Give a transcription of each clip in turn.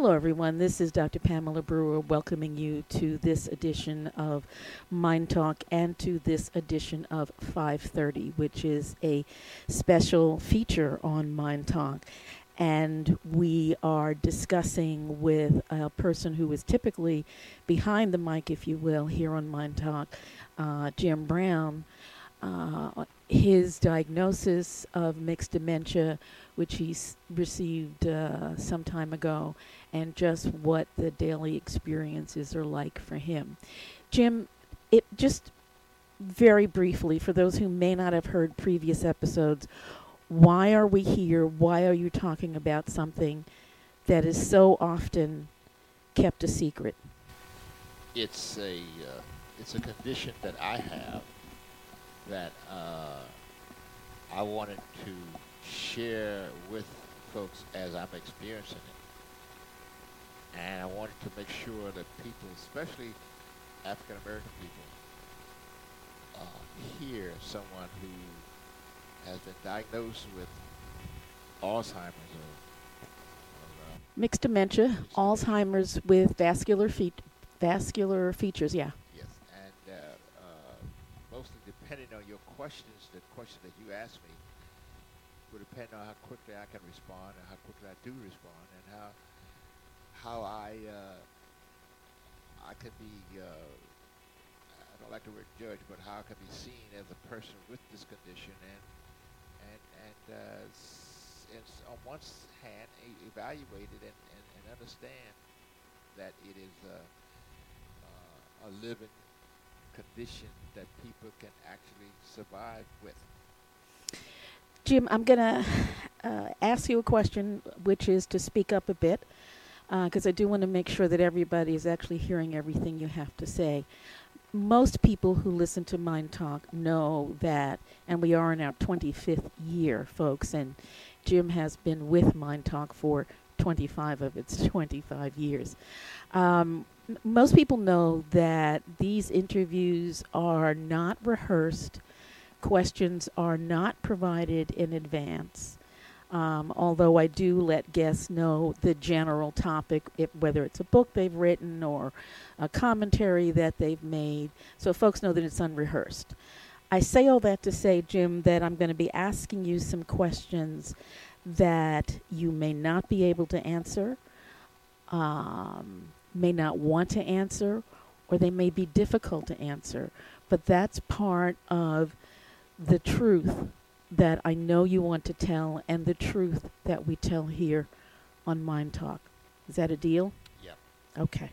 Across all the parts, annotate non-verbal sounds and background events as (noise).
Hello, everyone. This is Dr. Pamela Brewer welcoming you to this edition of Mind Talk and to this edition of 530, which is a special feature on Mind Talk. And we are discussing with a person who is typically behind the mic, if you will, here on Mind Talk, uh, Jim Brown. Uh, his diagnosis of mixed dementia, which he s- received uh, some time ago, and just what the daily experiences are like for him. Jim, it just very briefly for those who may not have heard previous episodes, why are we here? Why are you talking about something that is so often kept a secret? It's a uh, it's a condition that I have that uh, I wanted to share with folks as I'm experiencing it. And I wanted to make sure that people, especially African American people, uh, hear someone who has been diagnosed with Alzheimer's or, or uh, Mixed dementia, Alzheimer's with vascular feet, vascular features. Yeah. Yes, and uh, uh, mostly depending on your questions, the question that you ask me will depend on how quickly I can respond and how quickly I do respond, and how how I uh, I can be. Uh, I don't like the word judge, but how I can be seen as a person with this condition, and and and, uh, on one hand, e- evaluate it and, and, and understand that it is. Uh, uh, a living condition that people can actually survive with. Jim, I'm going to uh, ask you a question, which is to speak up a bit, because I do want to make sure that everybody is actually hearing everything you have to say. Most people who listen to Mind Talk know that, and we are in our 25th year, folks, and Jim has been with Mind Talk for 25 of its (laughs) 25 years. Um, m- most people know that these interviews are not rehearsed questions are not provided in advance. Um, although I do let guests know the general topic, whether it's a book they've written or a commentary that they've made, so folks know that it's unrehearsed. I say all that to say, Jim, that I'm going to be asking you some questions that you may not be able to answer, um, may not want to answer, or they may be difficult to answer. But that's part of the truth that I know you want to tell and the truth that we tell here on Mind Talk. Is that a deal? Yeah. Okay.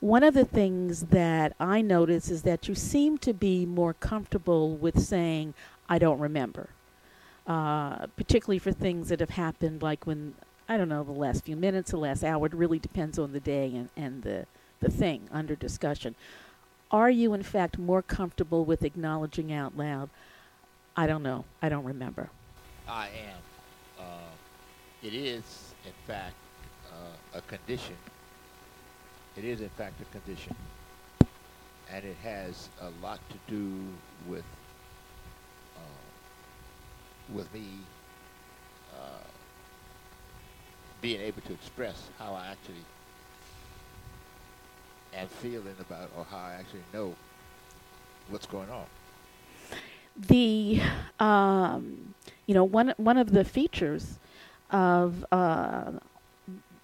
One of the things that I notice is that you seem to be more comfortable with saying, I don't remember, uh, particularly for things that have happened, like when, I don't know, the last few minutes, the last hour. It really depends on the day and, and the, the thing under discussion. Are you, in fact, more comfortable with acknowledging out loud, I don't know, I don't remember? I am. Uh, it is, in fact, uh, a condition. It is, in fact, a condition. And it has a lot to do with uh, with me uh, being able to express how I actually am feeling about or how I actually know what's going on. The um, you know one one of the features of uh,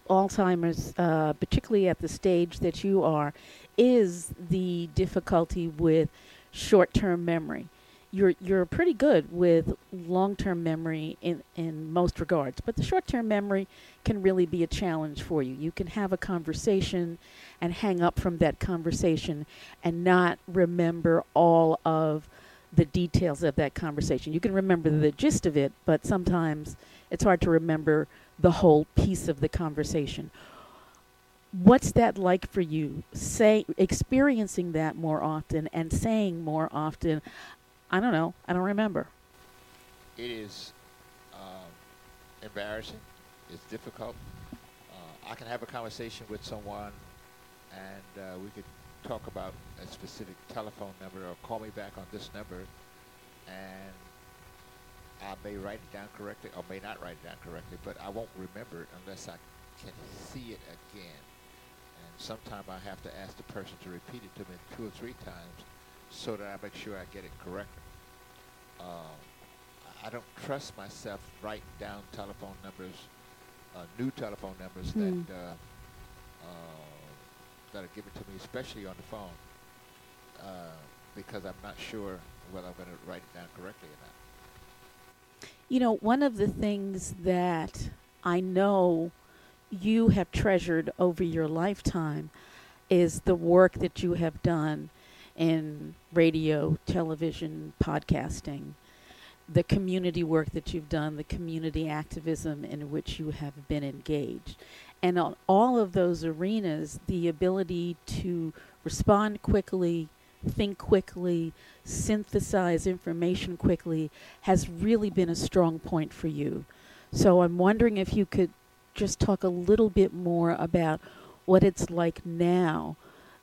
Alzheimer's, uh, particularly at the stage that you are, is the difficulty with short-term memory. You're you're pretty good with long-term memory in in most regards, but the short-term memory can really be a challenge for you. You can have a conversation and hang up from that conversation and not remember all of the details of that conversation. You can remember the gist of it, but sometimes it's hard to remember the whole piece of the conversation. What's that like for you? Say experiencing that more often and saying more often, I don't know, I don't remember. It is um, embarrassing. It's difficult. Uh, I can have a conversation with someone, and uh, we could talk about a specific telephone number or call me back on this number, and I may write it down correctly or may not write it down correctly, but I won't remember it unless I can see it again. And sometimes I have to ask the person to repeat it to me two or three times so that I make sure I get it correctly. Uh, I don't trust myself writing down telephone numbers, uh, new telephone numbers Hmm. that uh, that are given to me, especially on the phone, uh, because I'm not sure whether I'm going to write it down correctly or not. You know, one of the things that I know you have treasured over your lifetime is the work that you have done in radio, television, podcasting, the community work that you've done, the community activism in which you have been engaged. And on all of those arenas, the ability to respond quickly, think quickly, synthesize information quickly has really been a strong point for you. So I'm wondering if you could just talk a little bit more about what it's like now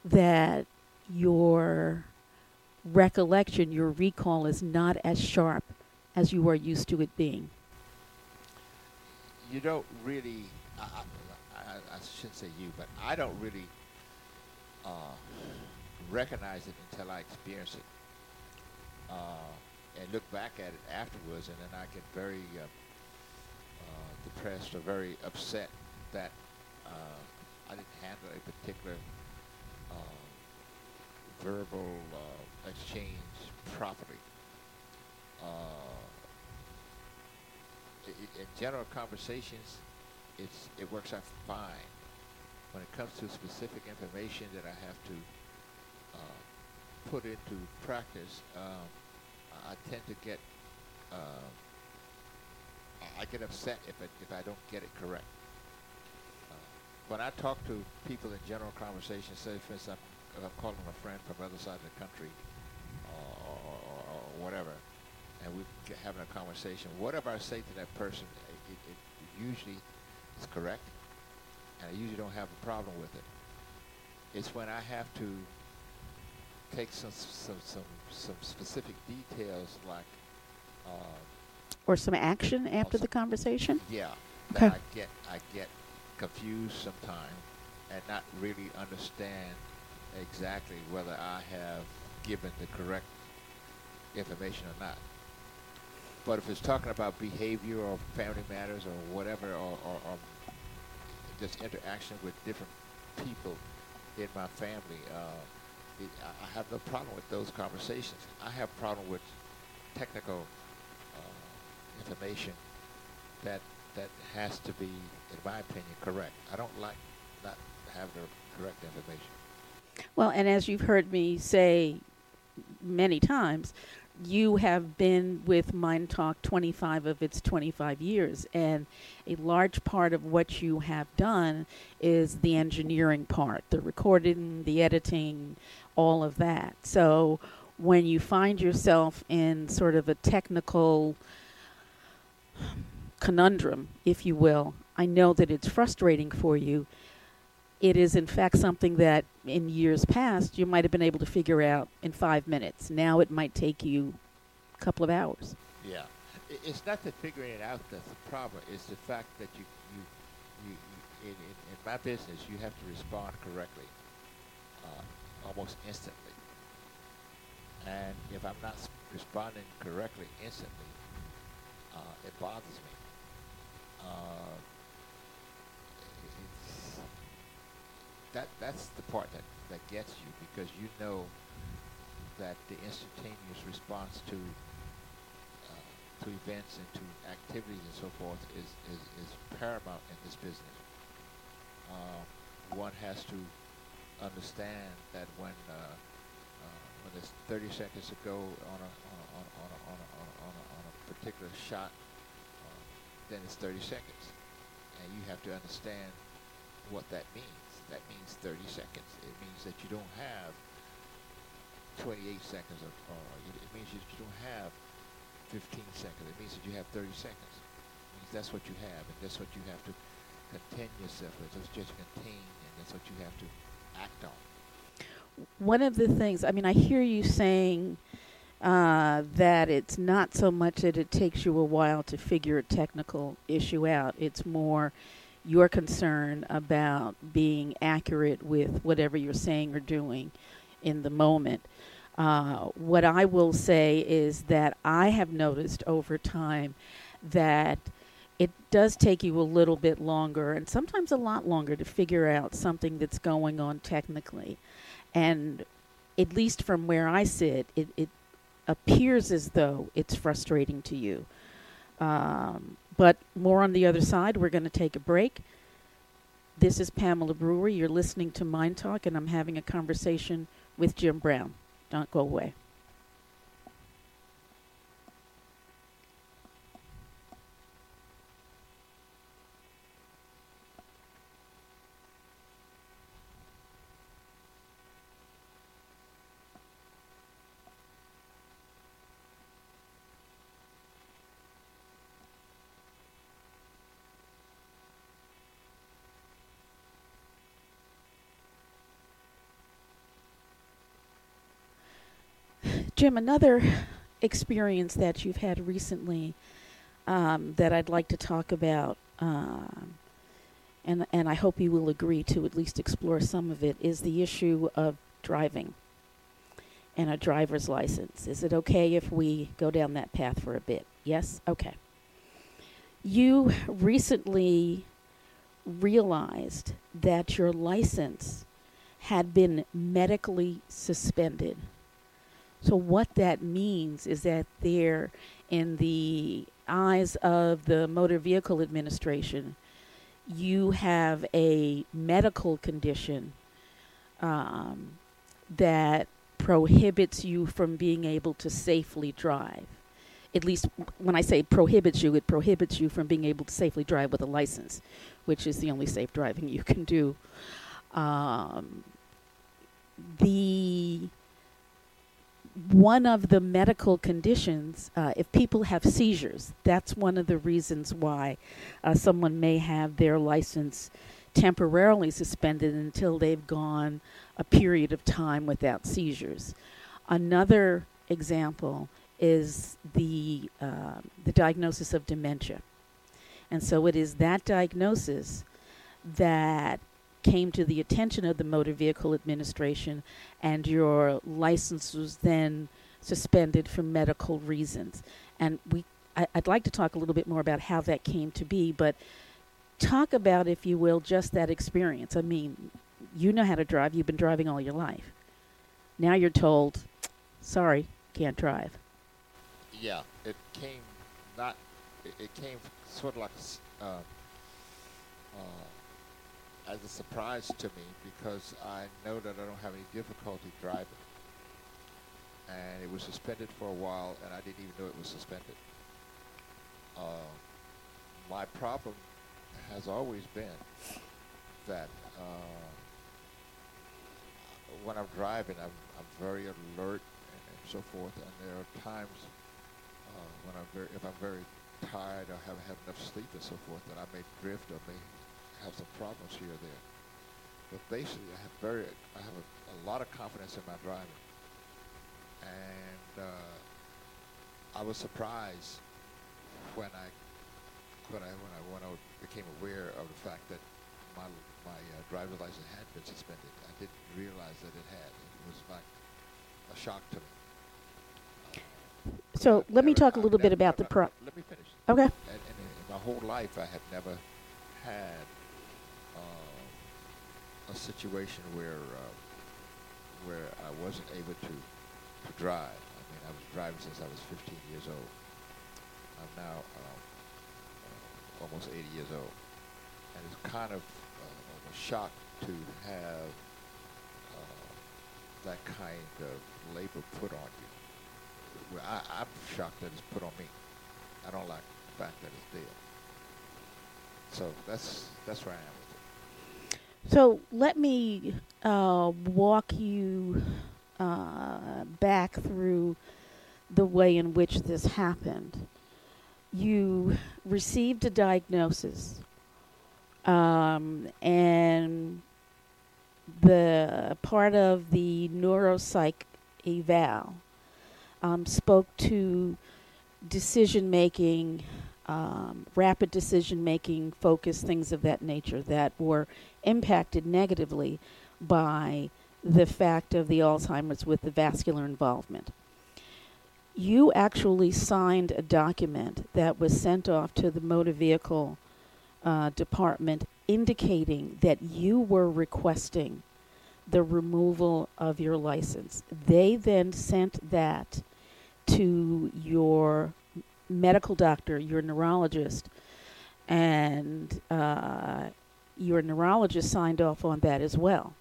that your recollection, your recall is not as sharp as you are used to it being. You don't really, I, I, shouldn't say you, but I don't really uh, recognize it until I experience it uh, and look back at it afterwards, and then I get very uh, uh, depressed or very upset that uh, I didn't handle a particular verbal exchange properly. In general conversations, it's it works out fine. When it comes to specific information that I have to uh, put into practice, um, I tend to get uh, I- get upset if it, if I don't get it correct. Uh, when I talk to people in general conversation, say for instance, I'm, I'm calling a friend from the other side of the country, or, or, or, or whatever, and we're having a conversation. Whatever I say to that person, it, it, it usually is correct, and I usually don't have a problem with it. It's when I have to take some some some, some specific details like. Uh, Or some action after Also- the conversation? yeah, Okay. that I get I get confused sometimes and not really understand exactly whether I have given the correct information or not. But if it's talking about behavior or family matters or whatever, or, or, or just interaction with different people in my family, uh, it, I have no problem with those conversations. I have problem with technical uh, information that that has to be, in my opinion, correct. I don't like not have the correct information. Well, and as you've heard me say many times, you have been with Mind Talk 25 of its 25 years, and a large part of what you have done is the engineering part, the recording, the editing, all of that. So when you find yourself in sort of a technical conundrum, if you will, I know that it's frustrating for you it is in fact something that in years past you might have been able to figure out in five minutes. Now it might take you a couple of hours. Yeah, it's not the figuring it out that's the problem. It's the fact that you you you, you in, in, in my business you have to respond correctly, uh, almost instantly. And if I'm not responding correctly instantly, uh, it bothers me. Uh, it's, that that's the part that, that gets you because you know that the instantaneous response to uh, to events and to activities and so forth is, is, is paramount in this business. Um, one has to understand that when uh, uh, when there's 30 seconds to go on a on a, on a, on a, on a, on a, on a, on a particular shot, uh, then it's 30 seconds, and you have to understand what that means. That means 30 seconds. It means that you don't have 28 seconds, of, or it means that you don't have 15 seconds. It means that you have 30 seconds. That's what you have, and that's what you have to contain yourself with. That's just contain, and that's what you have to act on. One of the things, I mean, I hear you saying uh, that it's not so much that it takes you a while to figure a technical issue out, it's more your concern about being accurate with whatever you're saying or doing in the moment. Uh, what I will say is that I have noticed over time that it does take you a little bit longer and sometimes a lot longer to figure out something that's going on technically. And at least from where I sit, it, it appears as though it's frustrating to you. Um, but more on the other side, we're going to take a break. This is Pamela Brewer. You're listening to Mind Talk, and I'm having a conversation with Jim Brown. Don't go away. Jim, another experience that you've had recently um, that I'd like to talk about, um, and and I hope you will agree to at least explore some of it, is the issue of driving and a driver's license. Is it okay if we go down that path for a bit? Yes? Okay. You recently realized that your license had been medically suspended so, what that means is that there, in the eyes of the Motor Vehicle Administration, you have a medical condition um, that prohibits you from being able to safely drive. At least when I say prohibits you, it prohibits you from being able to safely drive with a license, which is the only safe driving you can do. Um, the one of the medical conditions, uh, if people have seizures, that's one of the reasons why uh, someone may have their license temporarily suspended until they've gone a period of time without seizures. Another example is the uh, the diagnosis of dementia, and so it is that diagnosis that came to the attention of the Motor Vehicle Administration, and your license was then suspended for medical reasons. And we, I, would like to talk a little bit more about how that came to be, but talk about, if you will, just that experience. I mean, you know how to drive, you've been driving all your life. Now you're told, sorry, can't drive. Yeah, it came not, it, it came sort of like uh, uh, as a surprise to me because I know that I don't have any difficulty driving. And it was suspended for a while, and I didn't even know it was suspended. Uh, my problem has always been that uh, when I'm driving, I'm, I'm very alert and, and, so forth. And there are times uh, when I'm very, if I'm very tired or haven't had enough sleep and so forth, that I may drift or may have some problems here or there. But basically, I have very, I have a, a lot of confidence in my driving, and uh, I was surprised when I, when I, when I, when I became aware of the fact that my my uh, driver's license had been suspended. I didn't realize that it had. It was like a shock to me. so let me talk a little bit about the pro. Let me finish. Okay. And, and in my whole life, I had never had a situation where uh, where I wasn't able to, to drive. I mean, I was driving since I was 15 years old. I'm now um, uh, almost 80 years old, and it's kind of uh, a shock to have uh, that kind of labor put on you. Well, I, I'm shocked that it's put on me. I don't like the fact that it's there. So that's that's where I am. So let me uh, walk you uh, back through the way in which this happened. You received a diagnosis, um, and the part of the neuropsych eval um, spoke to decision making um, rapid decision making, focus, things of that nature that were impacted negatively by the fact of the Alzheimer's with the vascular involvement. You actually signed a document that was sent off to the motor vehicle uh, department indicating that you were requesting the removal of your license. They then sent that to your medical doctor, your neurologist, and uh, your neurologist signed off on that as well.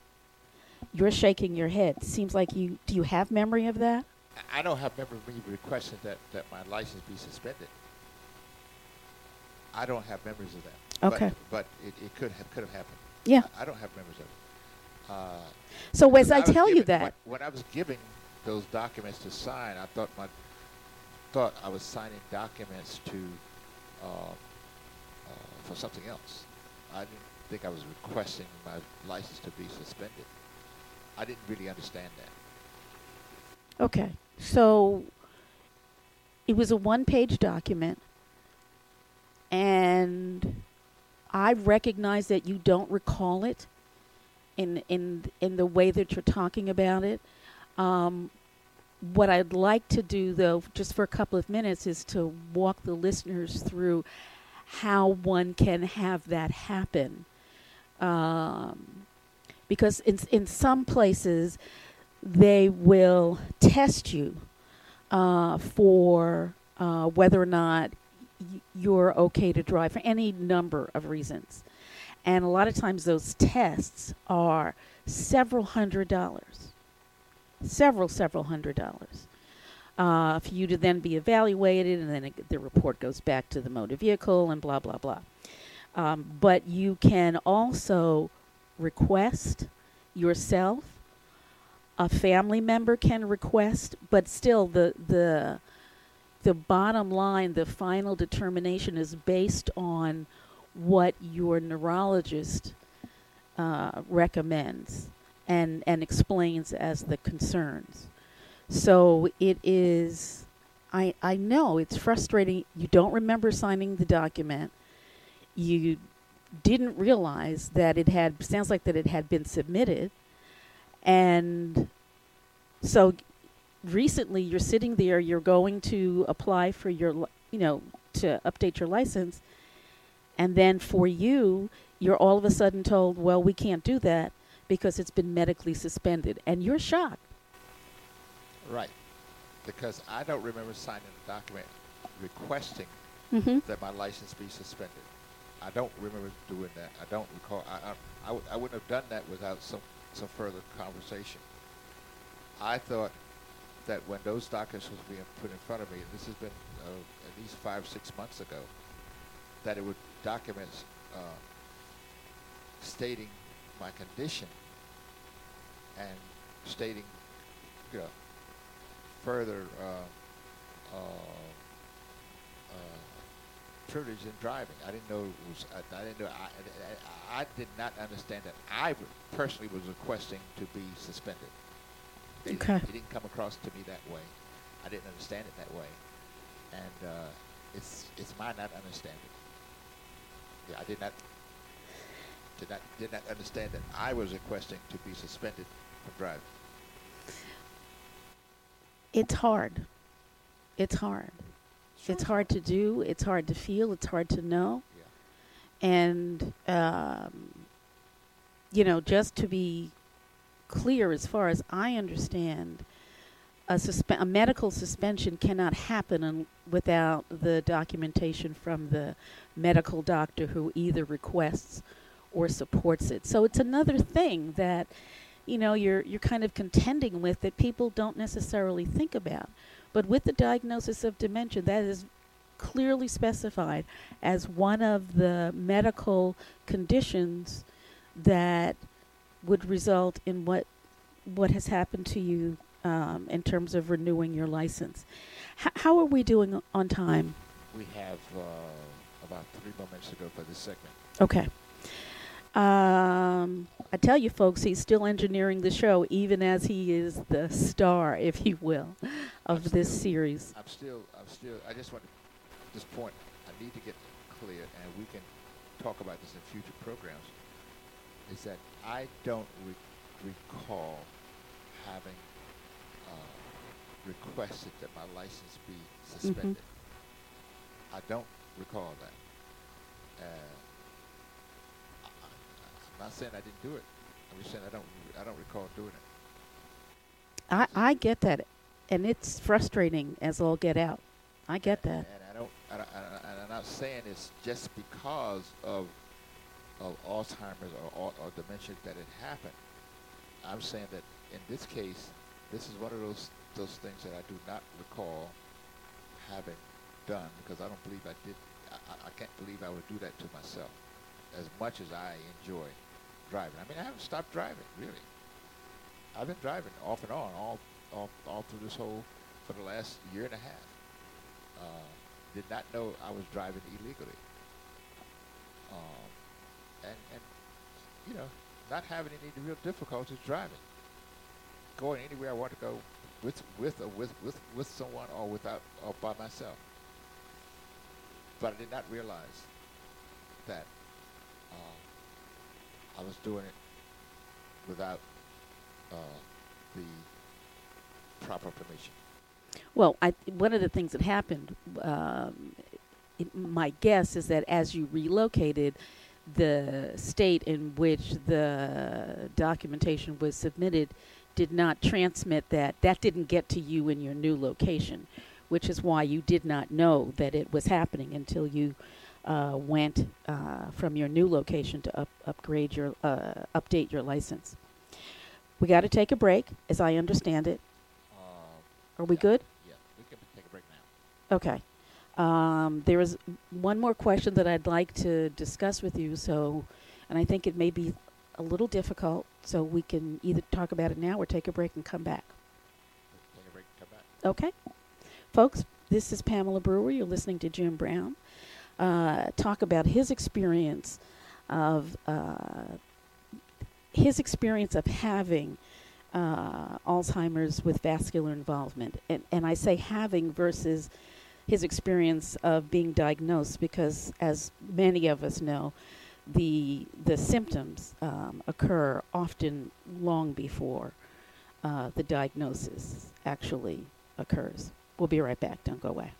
You're shaking your head. Seems like you do. You have memory of that? I don't have memory of me requesting that, that my license be suspended. I don't have memories of that. Okay. But, but it, it could have could have happened. Yeah. I, I don't have memories of it. Uh, So as I, was tell you that, when, when I was giving those documents to sign, I thought my thought I was signing documents to uh, uh, for something else. I didn't think I was requesting my license to be suspended. I didn't really understand that. Okay. So it was a one page document, and I recognize that you don't recall it in in in the way that you're talking about it. Um, what I'd like to do, though, just for a couple of minutes, is to walk the listeners through how one can have that happen. Um, because in in some places they will test you uh, for uh, whether or not you're okay to drive for any number of reasons. And a lot of times those tests are several hundred dollars. Several, several hundred dollars. Uh, for you to then be evaluated, and then it, the report goes back to the motor vehicle, and blah, blah, blah. Um, but you can also request yourself a family member can request, but still the the the bottom line, the final determination is based on what your neurologist uh, recommends and and explains as the concerns. So it is. I I know it's frustrating. You don't remember signing the document. You didn't realize that it had sounds like that it had been submitted and so recently you're sitting there, you're going to apply for your, you know, to update your license. And then for you, you're all of a sudden told, well, we can't do that because it's been medically suspended. And you're shocked. Right. Because I don't remember signing a document requesting Mm-hmm. that my license be suspended. I don't remember doing that. I don't recall. I, I, I, w- I wouldn't have done that without some, some further conversation. I thought that when those documents was being put in front of me, and this has been uh, at least five, six months ago, that it would documents uh, stating my condition and stating, you know, further uh, uh, uh, privilege in driving. I didn't know it was. I, I didn't know. I, I, I did not understand that. I personally was requesting to be suspended. It, Okay. it didn't come across to me that way. I didn't understand it that way, and uh, it's it's my not understanding. Yeah, I did not did not did not understand that I was requesting to be suspended from driving. It's hard. It's hard. It's hard to do. It's hard to feel. It's hard to know. Yeah. And, um, you know, just to be clear, as far as I understand, a, suspe- a medical suspension cannot happen un- without the documentation from the medical doctor who either requests or supports it. So it's another thing that, you know, you're you're kind of contending with that people don't necessarily think about. But with the diagnosis of dementia, that is clearly specified as one of the medical conditions that would result in what what has happened to you um, in terms of renewing your license. H- how are we doing on time? We have uh, about three more minutes to go for this segment. Okay. Um, I tell you, folks, he's still engineering the show, even as he is the star, if you will, of this series. I'm still, I'm still, I just want to, this point, I need to get clear, and we can talk about this in future programs, is that I don't re- recall having uh, requested that my license be suspended. I don't recall that. Uh, I'm not saying I didn't do it. I'm just saying I don't. I don't recall doing it. I, I get that, and it's frustrating as all get out. I get that. And I don't, I don't, I and I'm not saying it's just because of of Alzheimer's or, or, dementia that it happened. I'm saying that in this case, this is one of those those things that I do not recall having done because I don't believe I did. I- I can't believe I would do that to myself as much as I enjoy driving. I mean, I haven't stopped driving really. I've been driving off and on all all, all through this whole for the last year and a half uh, did not know I was driving illegally. Um, and, and, you know, not having any real difficulties driving. Going anywhere I want to go with, with or with, with, with someone or without or by myself. But I did not realize that uh, I was doing it without uh, the proper permission. Well, I, one of the things that happened, um, it, my guess is that as you relocated, the state in which the documentation was submitted did not transmit that. That didn't get to you in your new location, which is why you did not know that it was happening until you uh, went uh, from your new location to up, upgrade your uh, update your license. We got to take a break, as I understand it. Um, Are we Yeah. good? Yeah, we can take a break now. Okay. Um, there is one more question that I'd like to discuss with you. So, and I think it may be a little difficult. So we can either talk about it now or take a break and come back. Take a break and come back. Okay, folks. This is Pamela Brewer. You're listening to Jim Brown uh, talk about his experience of uh, his experience of having uh, Alzheimer's with vascular involvement, and and I say having versus his experience of being diagnosed because, as many of us know, the the symptoms um, occur often long before uh, the diagnosis actually occurs. We'll be right back. Don't go away.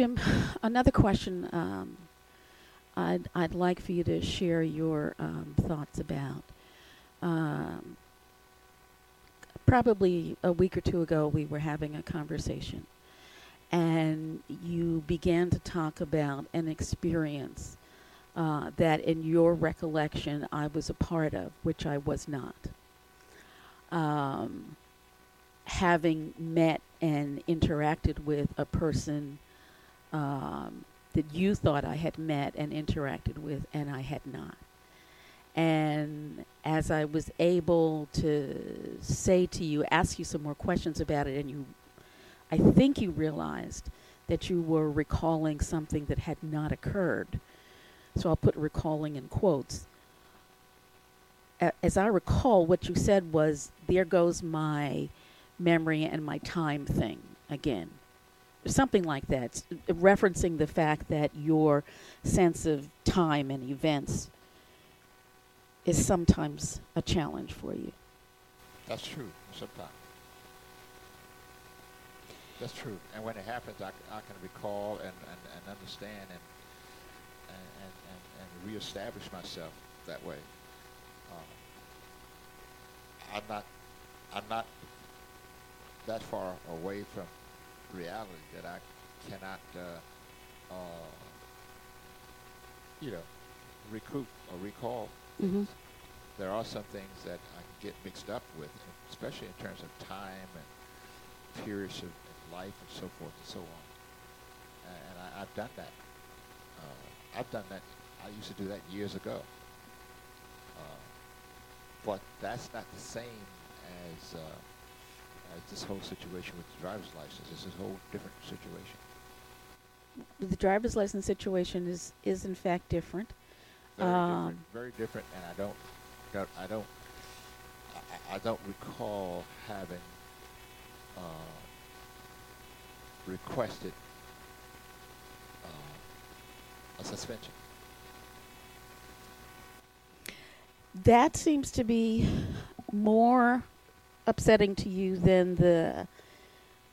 Jim, (sighs) another question um, I'd, I'd like for you to share your um, thoughts about. Um, probably a week or two ago, we were having a conversation, and you began to talk about an experience uh, that, in your recollection, I was a part of, which I was not. Um, having met and interacted with a person um, that you thought I had met and interacted with, and I had not. And as I was able to say to you, ask you some more questions about it, and you, I think you realized that you were recalling something that had not occurred. So I'll put recalling in quotes. A- As I recall, what you said was, there goes my memory and my time thing again something like that, referencing the fact that your sense of time and events is sometimes a challenge for you. That's true. Sometimes. That's true. And when it happens, I, I can recall and, and, and understand and, and, and, and, reestablish myself that way. Uh, I'm not, I'm not that far away from reality that I cannot, uh, uh, you know, recoup or recall Mm-hmm. there are some things that I can get mixed up with, especially in terms of time and periods of life and so forth and so on. And I, have done that. Uh, I've done that. I used to do that years ago. Uh, but that's not the same as, uh, as this whole situation with the driver's license. It's a whole different situation. The driver's license situation is, is in fact different. Very um, different. Very different, and I don't, don't I don't, I, I don't recall having uh, requested uh, a suspension. That seems to be more upsetting to you than the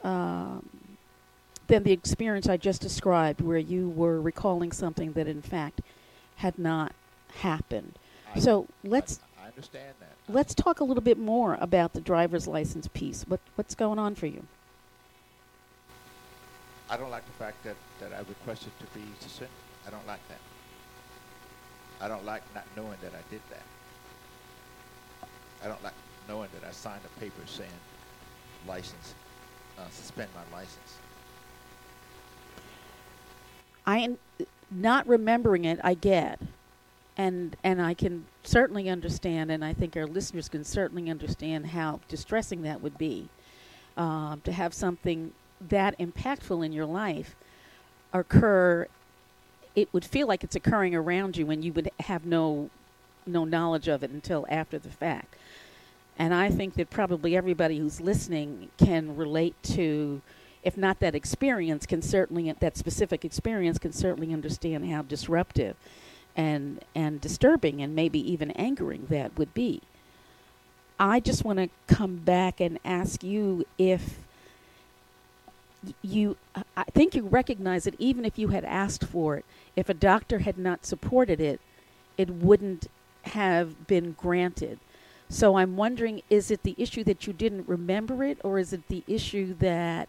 um, than the experience I just described, where you were recalling something that in fact had not happened. I, so let's. I, I understand that. Let's talk a little bit more about the driver's license piece. What what's going on for you? I don't like the fact that, that I requested to be suspended. I don't like that. I don't like not knowing that I did that. I don't like knowing that I signed a paper saying license, uh, suspend my license. I am not remembering it. I get, and and I can certainly understand, and I think our listeners can certainly understand how distressing that would be um, to have something that impactful in your life occur. It would feel like it's occurring around you, and you would have no no knowledge of it until after the fact. And I think that probably everybody who's listening can relate to, if not that experience, can certainly that specific experience can certainly understand how disruptive and and disturbing and maybe even angering that would be. I just want to come back and ask you if you I think you recognize that even if you had asked for it, if a doctor had not supported it, it wouldn't have been granted. So I'm wondering is it the issue that you didn't remember it or is it the issue that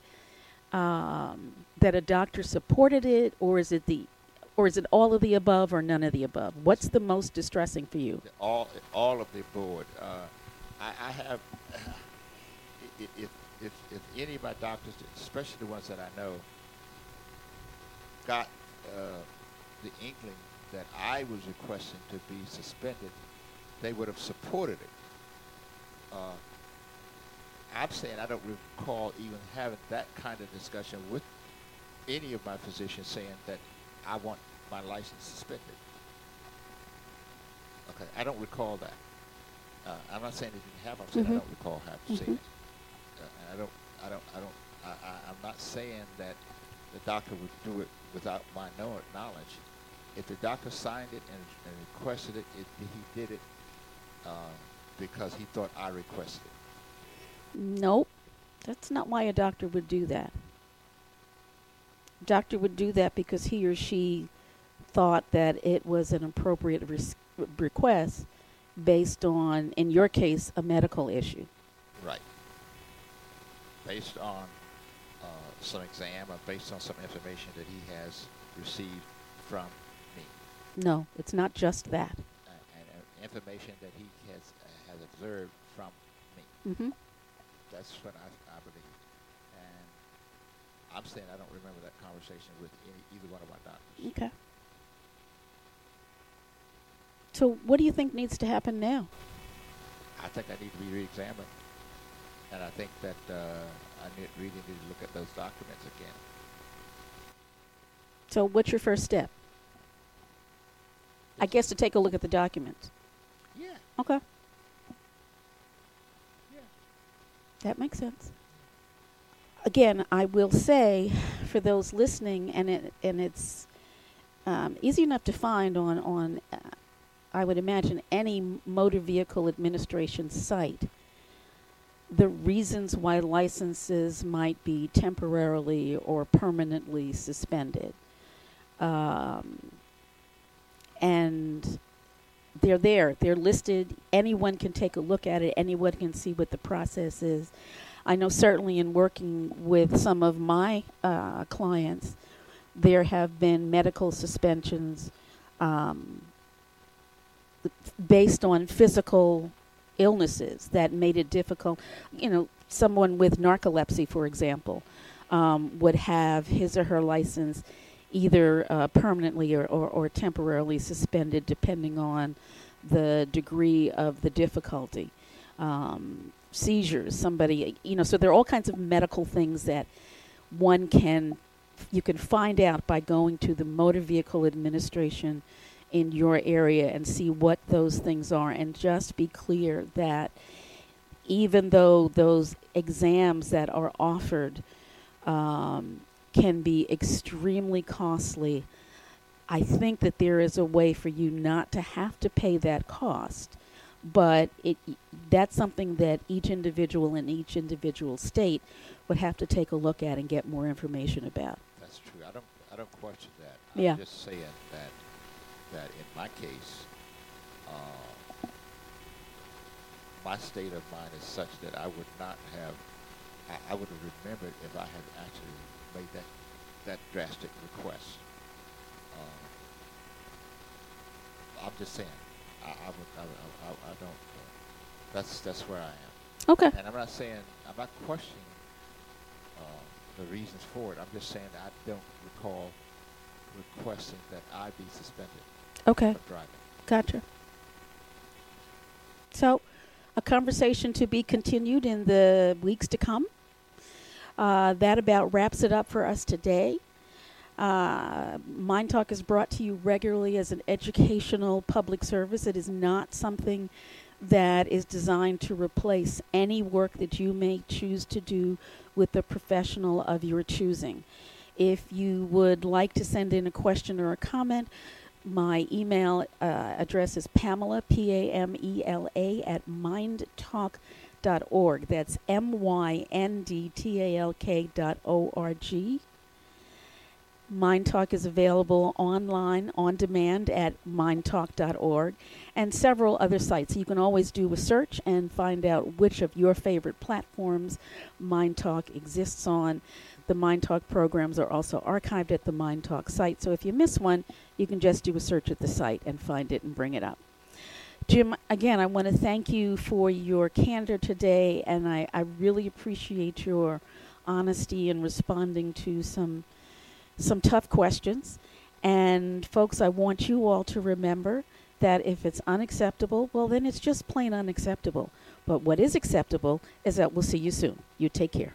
um, that a doctor supported it or is it the or is it all of the above or none of the above? What's the most distressing for you? All, all of the above. Uh, I, I, have, (sighs) if, if, if any of my doctors, especially the ones that I know, got uh, the inkling that I was requesting to be suspended, they would have supported it. Uh, I'm saying I don't recall even having that kind of discussion with any of my physicians saying that I want my license suspended. Okay, I don't recall that. Uh, I'm not saying it didn't happen. I'm saying mm-hmm. I don't recall having mm-hmm. seen it. Uh, I don't. I don't. I don't. I, I, I'm not saying that the doctor would do it without my know- knowledge. If the doctor signed it and, and requested it, it, he did it uh, because he thought I requested it. Nope, that's not why a doctor would do that. Doctor would do that because he or she thought that it was an appropriate res- request based on, in your case, a medical issue. Right. Based on uh, some exam or based on some information that he has received from me. No, it's not just that. Uh, and uh, information that he has has observed from me. Mm-hmm. That's what I, I believe. And I'm saying I don't remember that conversation with any, either one of my doctors. Okay. So, what do you think needs to happen now? I think I need to be re-examined, and I think that uh, I need, really need to look at those documents again. So, what's your first step? I guess to take a look at the documents. Yeah. Okay. Yeah. That makes sense. Again, I will say for those listening, and it and it's um, easy enough to find on on uh, I would imagine, any motor vehicle administration site, the reasons why licenses might be temporarily or permanently suspended. Um, and they're there, they're listed. Anyone can take a look at it, anyone can see what the process is. I know certainly in working with some of my uh, clients, there have been medical suspensions. Um, based on physical illnesses that made it difficult. You know, someone with narcolepsy, for example, um, would have his or her license either uh, permanently or, or, or, temporarily suspended, depending on the degree of the difficulty. Um, seizures, somebody, you know, so there are all kinds of medical things that one can, you can find out by going to the Motor Vehicle Administration in your area and see what those things are and just be clear that even though those exams that are offered um, can be extremely costly, I think that there is a way for you not to have to pay that cost. But it, that's something that each individual in each individual state would have to take a look at and get more information about. That's true. I don't, I don't question that. Yeah. I'm just saying that that in my case, uh, my state of mind is such that I would not have, I, I would have remembered if I had actually made that, that drastic request. Uh, I'm just saying, I, I would, I, I, I don't, uh, that's, that's where I am. Okay. And I'm not saying, I'm not questioning uh, the reasons for it. I'm just saying that I don't recall requesting that I be suspended. Okay. driving. Gotcha. So, a conversation to be continued in the weeks to come. Uh, that about wraps it up for us today. Uh, Mind Talk is brought to you regularly as an educational public service. It is not something that is designed to replace any work that you may choose to do with the professional of your choosing. If you would like to send in a question or a comment, my email uh, address is Pamela, P A M E L A, at myndtalk.org. That's M Y N D T A L K dot O R G. Mind Talk is available online on demand at myndtalk.org and several other sites. You can always do a search and find out which of your favorite platforms Mind Talk exists on. The Mind Talk programs are also archived at the Mind Talk site, so if you miss one, you can just do a search at the site and find it and bring it up. Jim, again, I want to thank you for your candor today, and I, I really appreciate your honesty in responding to some some tough questions. And folks, I want you all to remember that if it's unacceptable, well, then it's just plain unacceptable. But what is acceptable is that we'll see you soon. You take care.